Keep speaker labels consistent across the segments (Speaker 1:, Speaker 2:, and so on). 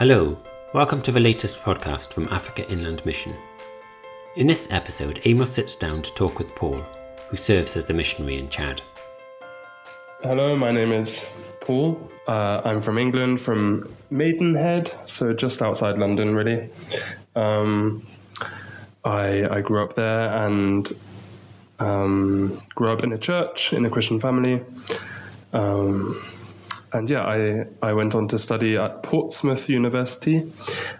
Speaker 1: Hello, welcome to the latest podcast from Africa Inland Mission. In this episode, Amos sits down to talk with Paul, who serves as the missionary in Chad.
Speaker 2: Hello, my name is Paul. Uh, I'm from England, from Maidenhead, so just outside London, really. Um, I, I grew up there and um, grew up in a church, in a Christian family. Um, and yeah, I, I went on to study at Portsmouth University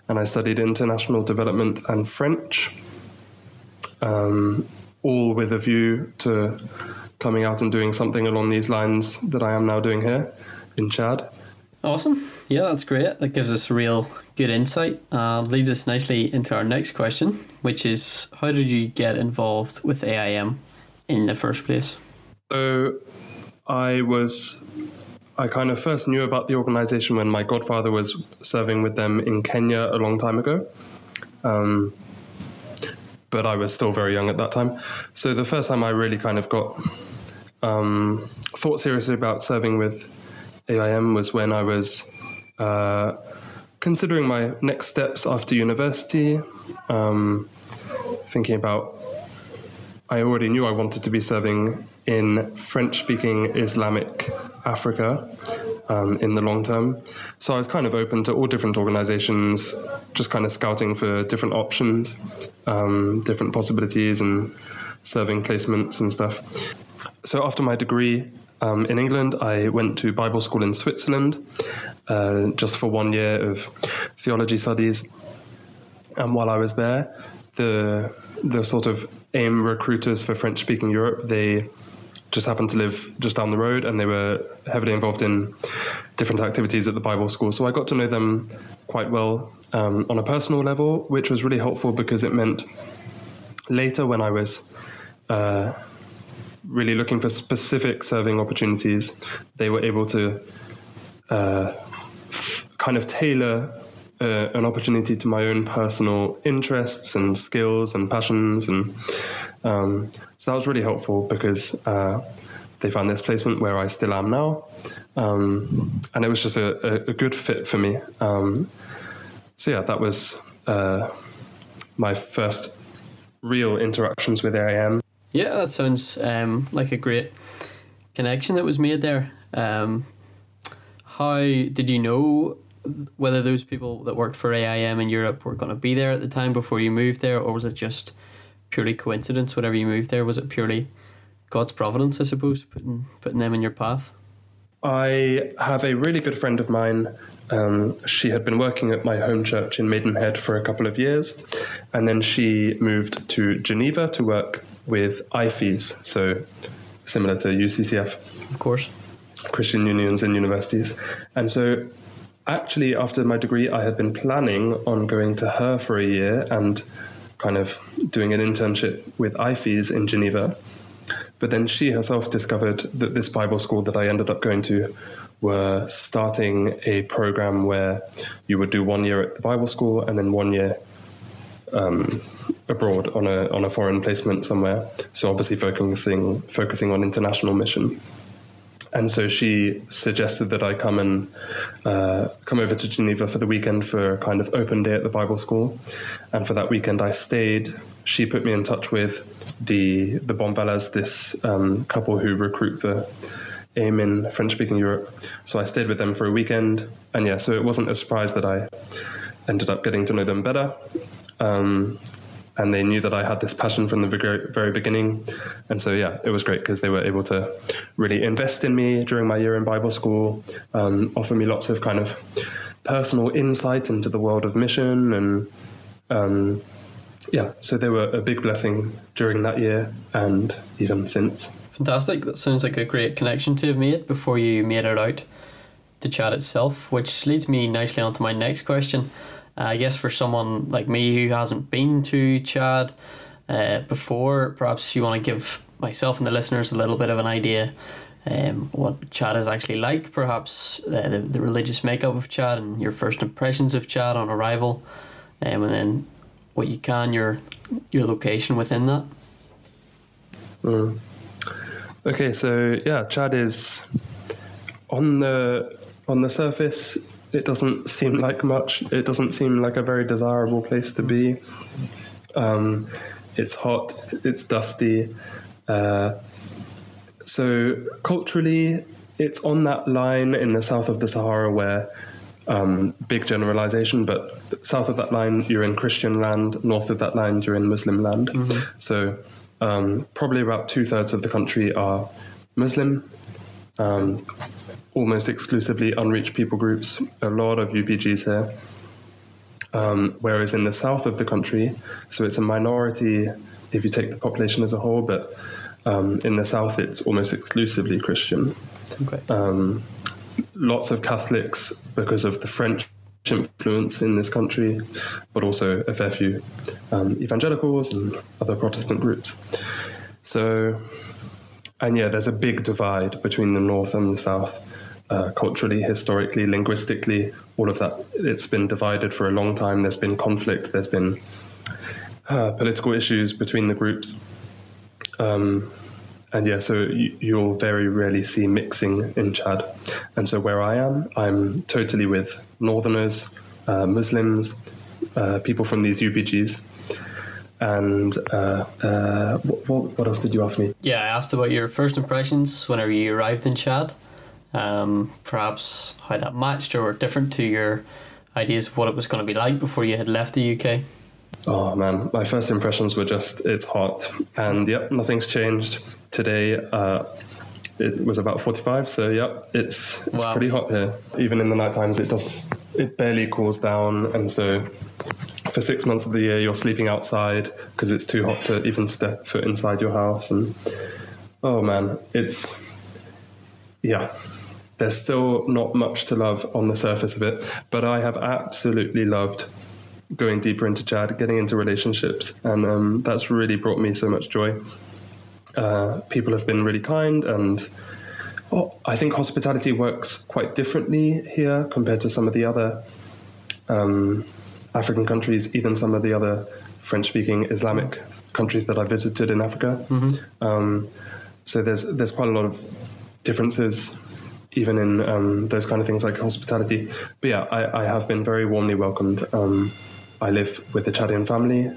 Speaker 2: and I studied international development and French, um, all with a view to coming out and doing something along these lines that I am now doing here in Chad.
Speaker 3: Awesome. Yeah, that's great. That gives us real good insight. Uh, leads us nicely into our next question, which is how did you get involved with AIM in the first place?
Speaker 2: So I was I kind of first knew about the organization when my godfather was serving with them in Kenya a long time ago. Um, but I was still very young at that time. So the first time I really kind of got um, thought seriously about serving with AIM was when I was uh, considering my next steps after university, um, thinking about. I already knew I wanted to be serving in French speaking Islamic Africa um, in the long term. So I was kind of open to all different organizations, just kind of scouting for different options, um, different possibilities, and serving placements and stuff. So after my degree um, in England, I went to Bible school in Switzerland uh, just for one year of theology studies. And while I was there, the the sort of AIM recruiters for French speaking Europe, they just happened to live just down the road and they were heavily involved in different activities at the Bible school. So I got to know them quite well um, on a personal level, which was really helpful because it meant later when I was uh, really looking for specific serving opportunities, they were able to uh, f- kind of tailor uh, an opportunity to my own personal interests and skills and passions and um, so that was really helpful because uh, they found this placement where I still am now. Um, and it was just a, a, a good fit for me. Um, so, yeah, that was uh, my first real interactions with AIM.
Speaker 3: Yeah, that sounds um, like a great connection that was made there. Um, how did you know whether those people that worked for AIM in Europe were going to be there at the time before you moved there, or was it just purely coincidence whenever you moved there? Was it purely God's providence, I suppose, putting putting them in your path?
Speaker 2: I have a really good friend of mine. Um, she had been working at my home church in Maidenhead for a couple of years, and then she moved to Geneva to work with IFES, so similar to UCCF.
Speaker 3: Of course.
Speaker 2: Christian unions and universities. And so, actually, after my degree, I had been planning on going to her for a year and kind of doing an internship with IFES in Geneva. But then she herself discovered that this Bible school that I ended up going to were starting a program where you would do one year at the Bible school and then one year um, abroad on a on a foreign placement somewhere. So obviously focusing focusing on international mission and so she suggested that I come and uh, come over to Geneva for the weekend for a kind of open day at the Bible school. And for that weekend, I stayed. She put me in touch with the the Bonvalas, this um, couple who recruit the AIM in French speaking Europe. So I stayed with them for a weekend, and yeah, so it wasn't a surprise that I ended up getting to know them better. Um, and they knew that I had this passion from the very, beginning. And so, yeah, it was great because they were able to really invest in me during my year in Bible school, um, offer me lots of kind of personal insight into the world of mission. And um, yeah, so they were a big blessing during that year and even since.
Speaker 3: Fantastic. That sounds like a great connection to have made before you made it out to Chad itself, which leads me nicely on to my next question. Uh, I guess for someone like me who hasn't been to Chad uh, before, perhaps you want to give myself and the listeners a little bit of an idea um, what Chad is actually like, perhaps uh, the, the religious makeup of Chad and your first impressions of Chad on arrival, um, and then what you can, your your location within that.
Speaker 2: Mm. Okay, so yeah, Chad is on the on the surface it doesn't seem like much. It doesn't seem like a very desirable place to be. Um, it's hot. It's dusty. Uh, so culturally, it's on that line in the south of the Sahara where um, big generalization, but south of that line you're in Christian land, north of that line you're in Muslim land. Mm-hmm. So um, probably about two thirds of the country are Muslim. Um, almost exclusively unreached people groups, a lot of UPGs here. Um, whereas in the south of the country, so it's a minority if you take the population as a whole, but um, in the south it's almost exclusively Christian. Okay. Um, lots of Catholics because of the French influence in this country, but also a fair few um, evangelicals and other Protestant groups. So, and yeah, there's a big divide between the north and the south uh, culturally, historically, linguistically, all of that. It's been divided for a long time. There's been conflict. There's been uh, political issues between the groups. Um, and yeah, so you, will very rarely see mixing in Chad. And so where I am, I'm totally with Northerners, uh, Muslims, uh, people from these UPGs. And uh, uh, what, what, else did you ask me?
Speaker 3: Yeah, I asked about your first impressions whenever you arrived in Chad um, perhaps how that matched or were different to your ideas of what it was going to be like before you had left the UK?
Speaker 2: Oh man, my first impressions were just it's hot, and yep, nothing's changed today. Uh, it was about 45 so yep it's it's wow. pretty hot here even in the night times it does it barely cools down and so for six months of the year you're sleeping outside because it's too hot to even step foot inside your house and oh man it's yeah there's still not much to love on the surface of it, but I have absolutely loved going deeper into Chad, getting into relationships, and um, that's really brought me so much joy. Uh, people have been really kind, and oh, I think hospitality works quite differently here compared to some of the other um, African countries, even some of the other French-speaking Islamic countries that I visited in Africa. Mm-hmm. Um, so there's there's quite a lot of differences even in um, those kind of things like hospitality. But yeah, I, I have been very warmly welcomed. Um, I live with the Chadian family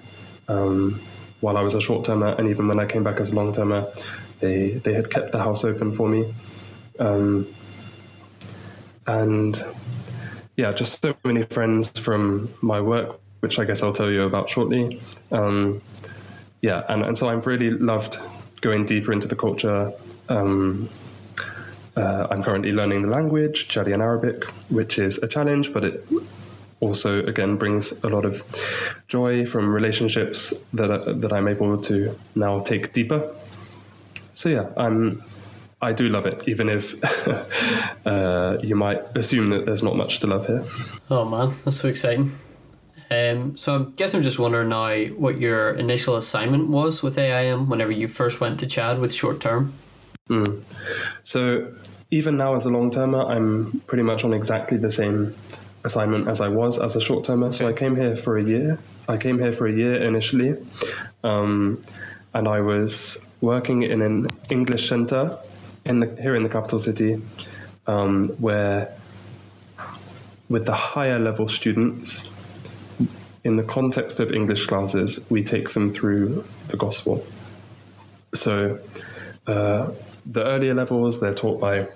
Speaker 2: um, while I was a short termer, and even when I came back as a long termer, they they had kept the house open for me. Um, and yeah, just so many friends from my work, which I guess I'll tell you about shortly. Um, yeah, and, and so I've really loved going deeper into the culture. Um, uh, I'm currently learning the language, Chadian Arabic, which is a challenge, but it also again brings a lot of joy from relationships that that I'm able to now take deeper. So yeah, I'm I do love it, even if uh, you might assume that there's not much to love here.
Speaker 3: Oh man, that's so exciting. Um, so I guess I'm just wondering now what your initial assignment was with AIM whenever you first went to Chad with short term.
Speaker 2: Mm. So even now as a long termer, I'm pretty much on exactly the same assignment as I was as a short termer. So I came here for a year. I came here for a year initially, um, and I was working in an English center in the here in the capital city, um, where with the higher level students, in the context of English classes, we take them through the gospel. So. Uh, the earlier levels, they're taught by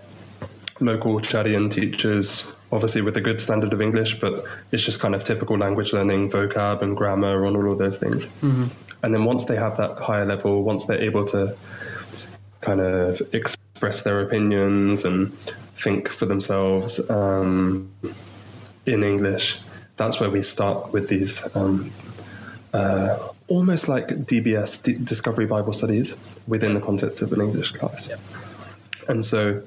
Speaker 2: local Chadian teachers, obviously with a good standard of English, but it's just kind of typical language learning, vocab and grammar and all of those things. Mm-hmm. And then once they have that higher level, once they're able to kind of express their opinions and think for themselves um, in English, that's where we start with these um, uh, almost like DBS, D- Discovery Bible Studies, within the context of an English class. And so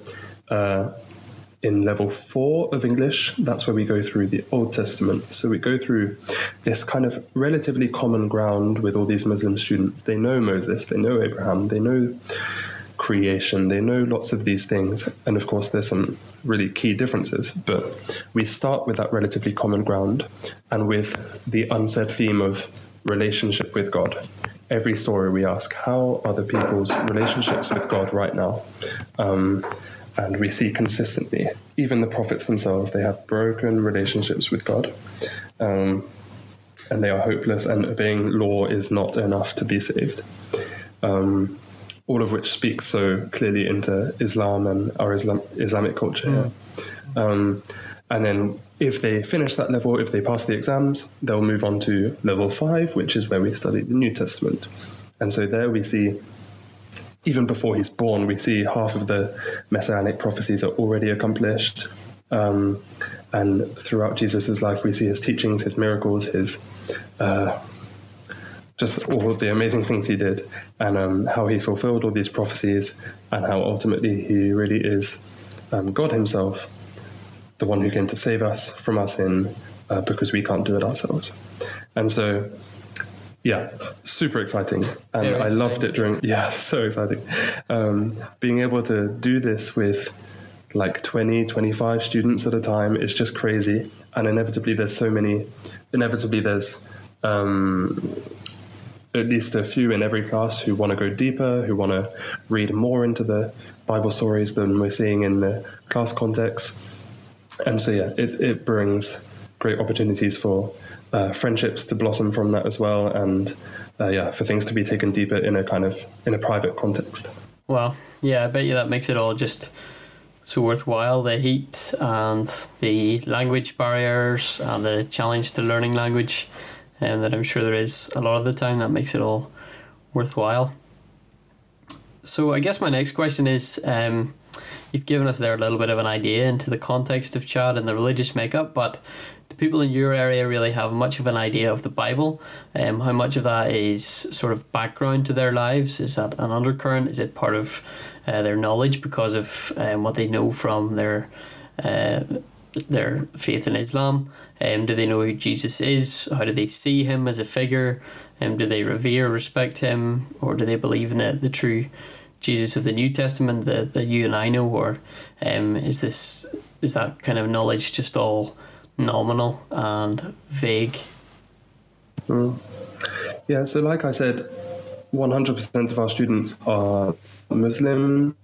Speaker 2: uh, in level four of English, that's where we go through the Old Testament. So we go through this kind of relatively common ground with all these Muslim students. They know Moses, they know Abraham, they know creation, they know lots of these things. And of course, there's some really key differences, but we start with that relatively common ground and with the unsaid theme of relationship with God. Every story we ask, how are the people's relationships with God right now? Um, and we see consistently, even the prophets themselves, they have broken relationships with God. Um, and they are hopeless, and obeying law is not enough to be saved. Um, all of which speaks so clearly into Islam and our Islam, Islamic culture. Um, and then, if they finish that level, if they pass the exams, they'll move on to level five, which is where we study the New Testament. And so, there we see even before he's born, we see half of the messianic prophecies are already accomplished. Um, and throughout Jesus' life, we see his teachings, his miracles, his uh, just all the amazing things he did, and um, how he fulfilled all these prophecies, and how ultimately he really is um, God Himself, the one who came to save us from our sin uh, because we can't do it ourselves. And so, yeah, super exciting. And
Speaker 3: Very
Speaker 2: I loved it during, yeah, so exciting. Um, being able to do this with like 20, 25 students at a time is just crazy. And inevitably, there's so many, inevitably, there's um, at least a few in every class who want to go deeper, who want to read more into the Bible stories than we're seeing in the class context. And so, yeah, it, it brings great opportunities for uh, friendships to blossom from that as well, and uh, yeah, for things to be taken deeper in a kind of in a private context.
Speaker 3: Well, yeah, I bet you that makes it all just so worthwhile. The heat and the language barriers and the challenge to learning language, and that I'm sure there is a lot of the time that makes it all worthwhile. So I guess my next question is, um, you've given us there a little bit of an idea into the context of Chad and the religious makeup, but do people in your area really have much of an idea of the Bible? Um, how much of that is sort of background to their lives? Is that an undercurrent? Is it part of uh, their knowledge because of um, what they know from their uh, their faith in Islam? Um, do they know who Jesus is? How do they see him as a figure? Um, do they revere, respect him, or do they believe in the, the true Jesus of the New Testament that, that you and I know, or um, is this is that kind of knowledge just all nominal and vague?
Speaker 2: Yeah, so like I said, 100% of our students are Muslim.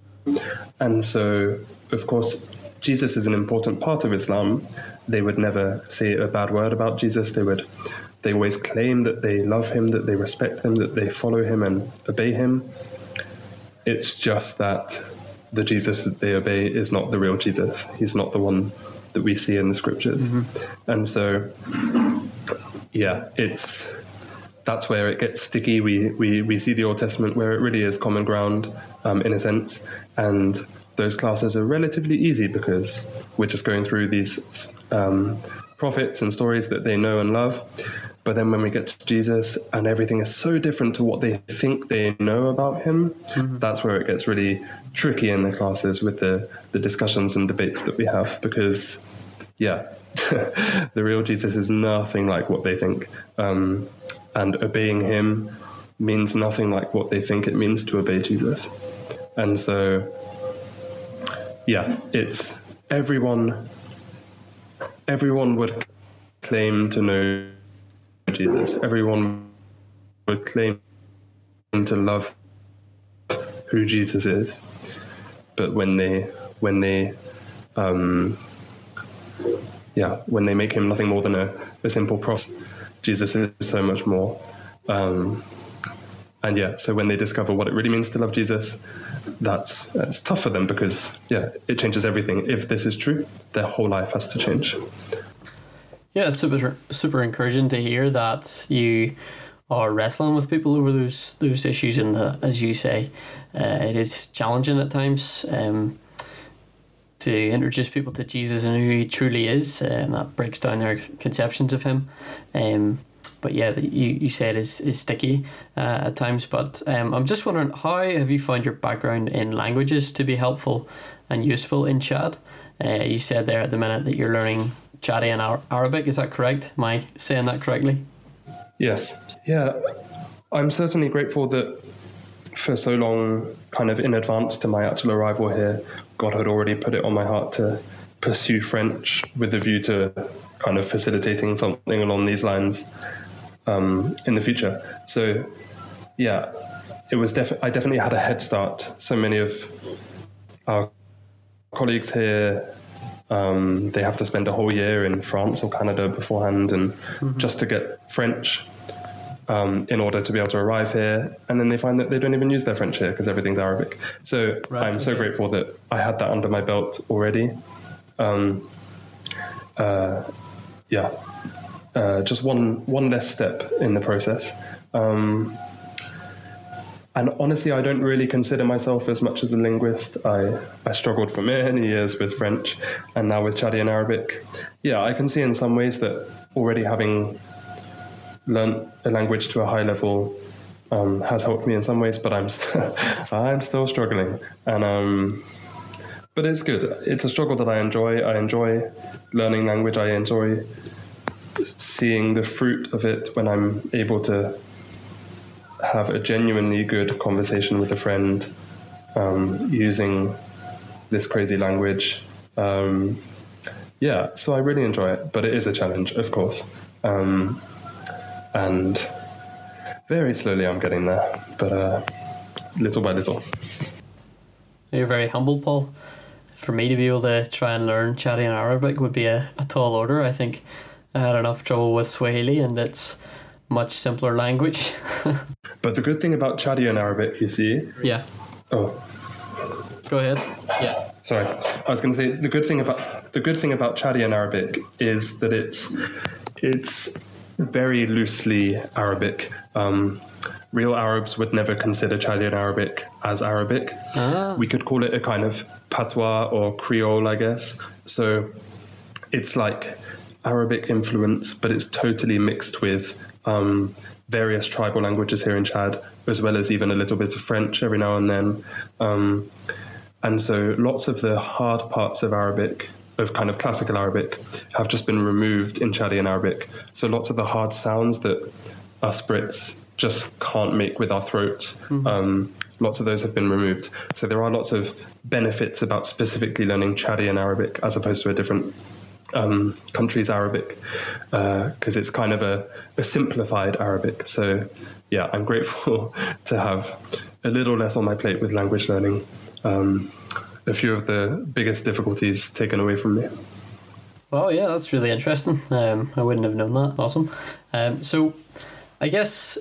Speaker 2: And so, of course, Jesus is an important part of Islam. They would never say a bad word about Jesus. They would they always claim that they love him, that they respect him, that they follow him and obey him. It's just that the Jesus that they obey is not the real Jesus. He's not the one that we see in the scriptures. And so yeah, it's that's where it gets sticky. We, we, we see the Old Testament where it really is common ground um, in a sense. And those classes are relatively easy because we're just going through these um, prophets and stories that they know and love. But then when we get to Jesus and everything is so different to what they think they know about him, that's where it gets really tricky in the classes with the, the discussions and debates that we have because, yeah, the real Jesus is nothing like what they think. Um, and obeying him means nothing like what they think it means to obey Jesus. And so, yeah, it's everyone. Everyone would claim to know Jesus. Everyone would claim to love who Jesus is. But when they when they um, yeah, when they make him nothing more than a, a simple prophet, Jesus is so much more. Um, and yeah, so when they discover what it really means to love Jesus, that's that's tough for them because yeah, it changes everything. If this is true, their whole life has to change.
Speaker 3: Yeah, super super encouraging to hear that you are wrestling with people over those those issues, and as you say, uh, it is challenging at times. Um, to introduce people to Jesus and who he truly is, uh, and that breaks down their conceptions of him. Um, but yeah, the- you, you said is is sticky uh, at times. But um, I'm just wondering, how have you found your background in languages to be helpful and useful in Chad? Uh, you said there at the minute that you're learning Chadian Ar- Arabic. Is that correct? Am I saying that correctly?
Speaker 2: Yes. Yeah. I'm certainly grateful that for so long, kind of in advance to my actual arrival here, God had already put it on my heart to pursue French with a view to kind of facilitating something along these lines um, in the future. So, yeah, it was definitely I definitely had a head start. So many of our colleagues here, um, they have to spend a whole year in France or Canada beforehand, and just to get French um, in order to be able to arrive here. And then they find that they don't even use their French here because everything's Arabic. So
Speaker 3: Right,
Speaker 2: I'm so grateful that I had that under my belt already. Um, uh, yeah, uh, just one one less step in the process. Um, and honestly, I don't really consider myself as much as a linguist. I, I struggled for many years with French and now with Chadian Arabic. Yeah, I can see in some ways that already having learned a language to a high level um, has helped me in some ways, but I'm, st- I'm still struggling. And um, but it's good. It's a struggle that I enjoy. I enjoy learning language. I enjoy seeing the fruit of it when I'm able to have a genuinely good conversation with a friend um, using this crazy language. Um, yeah, so I really enjoy it, but it is a challenge, of course. Um, and very slowly I'm getting there, but uh, little by little.
Speaker 3: You're very humble, Paul. For me to be able to try and learn Chadian Arabic would be a, a tall order. I think I had enough trouble with Swahili, and it's much simpler language.
Speaker 2: But the good thing about Chadian Arabic, you see,
Speaker 3: yeah,
Speaker 2: oh,
Speaker 3: go ahead. Yeah.
Speaker 2: sorry, I was going to say the good thing about the good thing about Chadian Arabic is that it's it's very loosely Arabic. Um, real Arabs would never consider Chadian Arabic as Arabic.
Speaker 3: Ah.
Speaker 2: We could call it a kind of patois or Creole, I guess. So it's like Arabic influence, but it's totally mixed with um, various tribal languages here in Chad, as well as even a little bit of French every now and then. Um, and so lots of the hard parts of Arabic, of kind of classical Arabic, have just been removed in Chadian Arabic. So lots of the hard sounds that us Brits just can't make with our throats. Um, lots of those have been removed. So there are lots of benefits about specifically learning Chadian Arabic as opposed to a different um, country's Arabic because it's kind of a, a simplified Arabic. So yeah, I'm grateful to have a little less on my plate with language learning. Um, a few of the biggest difficulties taken away from me.
Speaker 3: Oh yeah, that's really interesting. Um, I wouldn't have known that. Awesome. Um, so, I guess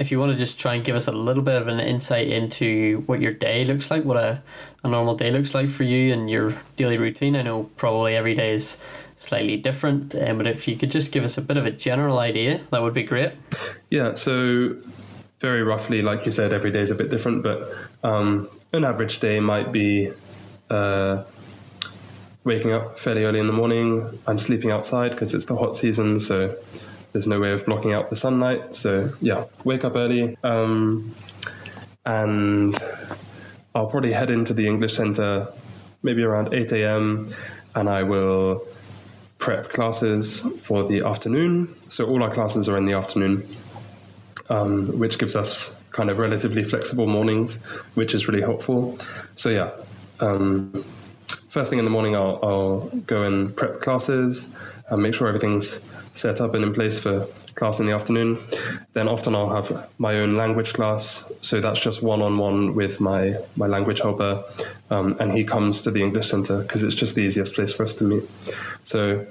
Speaker 3: if you want to just try and give us a little bit of an insight into what your day looks like, what a, a normal day looks like for you and your daily routine. I know probably every day is slightly different, um, but if you could just give us a bit of a general idea, that would be great.
Speaker 2: Yeah, so very roughly, like you said, every day is a bit different, but um, an average day might be uh, waking up fairly early in the morning. I'm sleeping outside because it's the hot season, so there's no way of blocking out the sunlight. So yeah, wake up early, um, and I'll probably head into the English Centre maybe around 8 a.m. and I will prep classes for the afternoon. So all our classes are in the afternoon um, which gives us kind of relatively flexible mornings, which is really helpful. So yeah, um, first thing in the morning, I'll, I'll go and prep classes and make sure everything's set up and in place for class in the afternoon. Then often I'll have my own language class, so that's just one-on-one with my my language helper, um, and he comes to the English Centre because it's just the easiest place for us to meet. So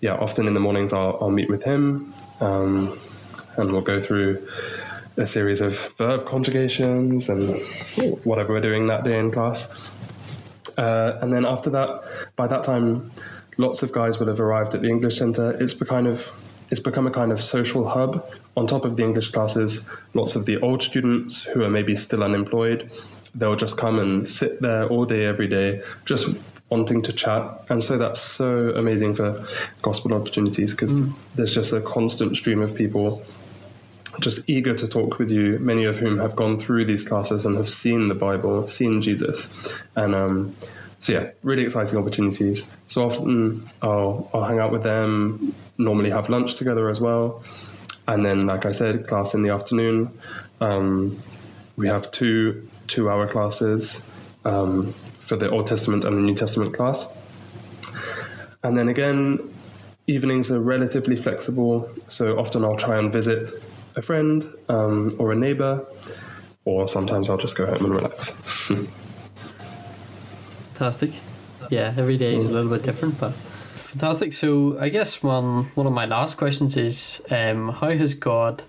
Speaker 2: yeah, often in the mornings I'll, I'll meet with him. Um, and we'll go through a series of verb conjugations and whatever we're doing that day in class. Uh, and then after that, by that time, lots of guys will have arrived at the English Centre. It's kind of it's become a kind of social hub. On top of the English classes, lots of the old students who are maybe still unemployed, they'll just come and sit there all day, every day, just wanting to chat. And so that's so amazing for gospel opportunities because there's just a constant stream of people just eager to talk with you, many of whom have gone through these classes and have seen the Bible, seen Jesus. And um, so, yeah, really exciting opportunities. So often I'll, I'll hang out with them, normally have lunch together as well. And then, like I said, class in the afternoon. Um, we have two two hour classes um, for the Old Testament and the New Testament class. And then again, evenings are relatively flexible. So often I'll try and visit a friend um, or a neighbor, or sometimes I'll just go home and relax.
Speaker 3: Fantastic. yeah, every day is a little bit different, but fantastic. So I guess one one of my last questions is, um, how has God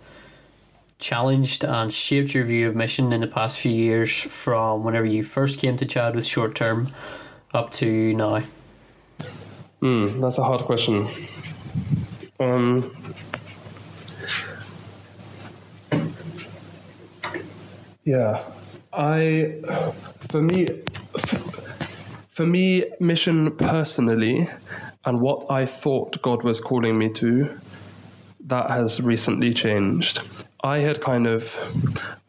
Speaker 3: challenged and shaped your view of mission in the past few years from whenever you first came to Chad with short term up to now?
Speaker 2: Mm, that's a hard question. Um, yeah, I, for me, for me, mission personally, and what I thought God was calling me to, that has recently changed. I had kind of,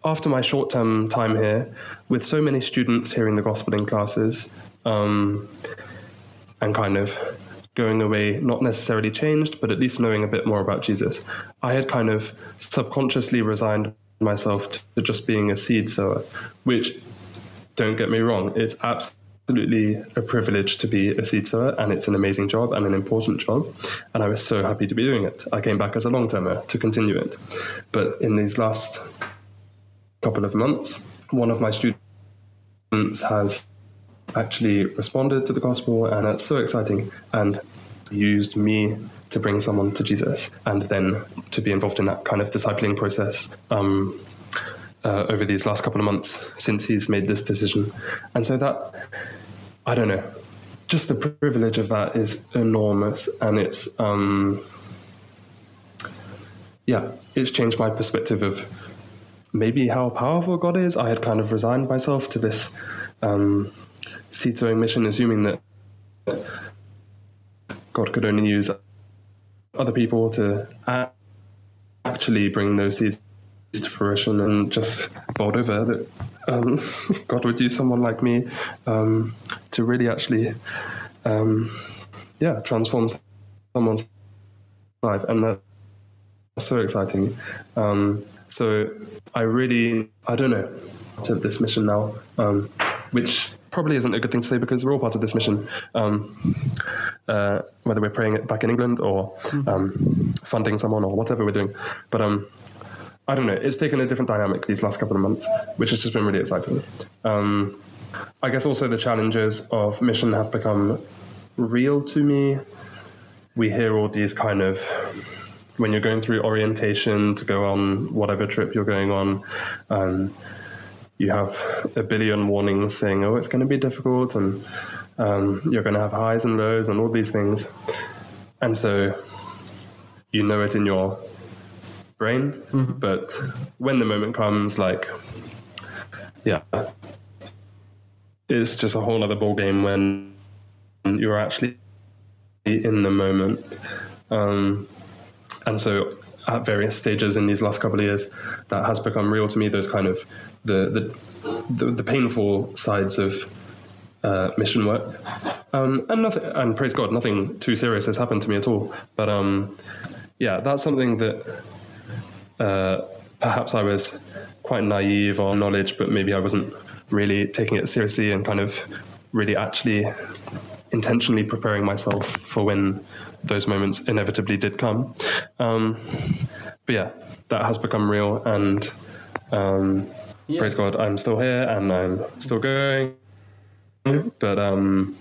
Speaker 2: after my short term time here, with so many students hearing the gospel in classes, um, and kind of going away, not necessarily changed, but at least knowing a bit more about Jesus, I had kind of subconsciously resigned myself to just being a seed sower, which, don't get me wrong, it's absolutely a privilege to be a seed sower, and it's an amazing job and an important job. And I was so happy to be doing it. I came back as a long termer to continue it. But in these last couple of months, one of my students has actually responded to the gospel, and it's so exciting. And used me to bring someone to Jesus, and then to be involved in that kind of discipling process. Um, uh, over these last couple of months since he's made this decision. And so that, I don't know, just the privilege of that is enormous. And it's, um, yeah, it's changed my perspective of maybe how powerful God is. I had kind of resigned myself to this um, sowing mission, assuming that God could only use other people to actually bring those seeds fruition and just bowled over that um, God would use someone like me um, to really actually, um, yeah, transform someone's life. And that's so exciting. Um, so I really, I don't know, to this mission now, um, which probably isn't a good thing to say because we're all part of this mission. Um, uh, whether we're praying it back in England or um, funding someone or whatever we're doing. But um, I don't know. It's taken a different dynamic these last couple of months, which has just been really exciting. Um, I guess also the challenges of mission have become real to me. We hear all these kind of when you're going through orientation to go on whatever trip you're going on. Um, you have a billion warnings saying, "Oh, it's going to be difficult," and um, you're going to have highs and lows and all these things. And so you know it in your brain, mm-hmm. but when the moment comes, like, yeah, it's just a whole other ball game when you're actually in the moment. Um, and so at various stages in these last couple of years, that has become real to me. Those kind of the the the, the painful sides of uh, mission work. Um, and nothing, and praise God, nothing too serious has happened to me at all. But um, yeah, that's something that uh, perhaps I was quite naive on knowledge, but maybe I wasn't really taking it seriously and kind of really actually intentionally preparing myself for when those moments inevitably did come. Um, but yeah, that has become real, and um, yeah. praise God, I'm still here and I'm still going. But um,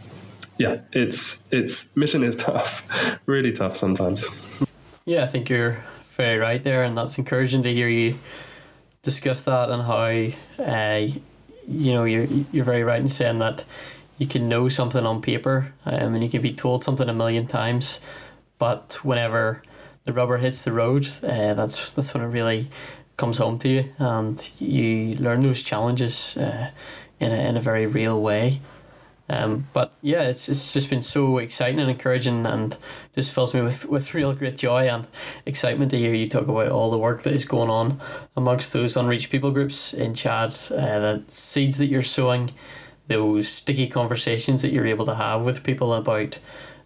Speaker 2: yeah, it's it's mission is tough, really tough sometimes.
Speaker 3: Yeah, I think you're very right there, and that's encouraging to hear you discuss that and how uh, you know you're you're very right in saying that you can know something on paper um, and you can be told something a million times, but whenever the rubber hits the road, uh, that's that's when it really comes home to you, and you learn those challenges uh, in a in a very real way. Um, but yeah, it's, it's just been so exciting and encouraging and just fills me with, with real great joy and excitement to hear you talk about all the work that is going on amongst those unreached people groups in Chad, uh, the seeds that you're sowing, those sticky conversations that you're able to have with people about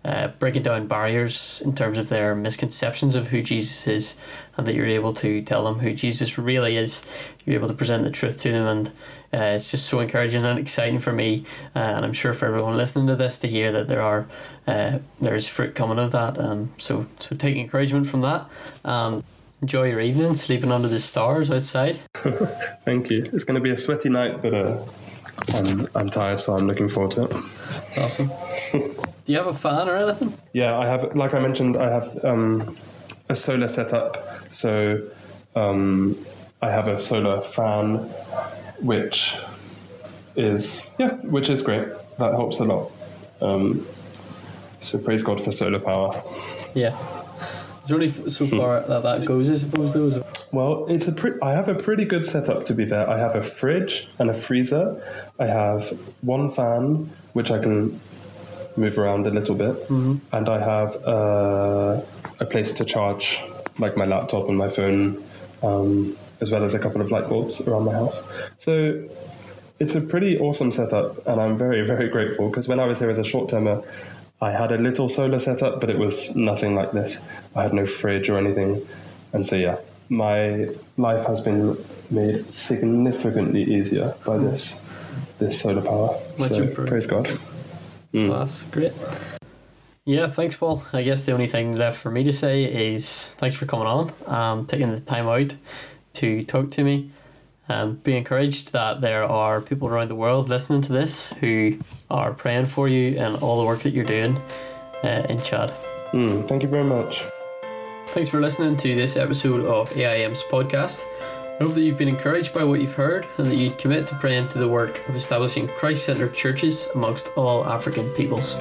Speaker 3: uh, breaking down barriers in terms of their misconceptions of who Jesus is, and that you're able to tell them who Jesus really is. You're able to present the truth to them, and uh, it's just so encouraging and exciting for me, uh, and I'm sure for everyone listening to this to hear that there are uh, there's fruit coming of that. Um, so so take encouragement from that. Um, enjoy your evening, sleeping under the stars outside.
Speaker 2: Thank you. It's going to be a sweaty night, but uh, I'm, I'm tired, so I'm looking forward to it.
Speaker 3: Awesome. Do you have a fan or anything?
Speaker 2: Yeah, I have, like I mentioned, I have um, a solar setup. So um, I have a solar fan, which is yeah, which is great. That helps a lot. Um, so praise God for solar power.
Speaker 3: Yeah. It's only f- so far that that goes, I suppose. Those.
Speaker 2: Well, it's a pre- I have a pretty good setup to be fair. I have a fridge and a freezer. I have one fan which I can move around a little bit, and I have uh, a place to charge like my laptop and my phone, um, as well as a couple of light bulbs around my house. So it's a pretty awesome setup, and I'm very very grateful because when I was here as a short termer. I had a little solar setup, but it was nothing like this. I had no fridge or anything. And so, yeah, my life has been made significantly easier by this this solar power.
Speaker 3: Much
Speaker 2: so,
Speaker 3: improved.
Speaker 2: praise God.
Speaker 3: Class. Great. Yeah, thanks, Paul. I guess the only thing left for me to say is thanks for coming on and taking the time out to talk to me. Um, be encouraged that there are people around the world listening to this who are praying for you and all the work that you're doing uh, in Chad.
Speaker 2: Mm, thank you very much.
Speaker 3: Thanks for listening to this episode of AIM's podcast. I hope that you've been encouraged by what you've heard and that you'd commit to praying to the work of establishing Christ centered churches amongst all African peoples.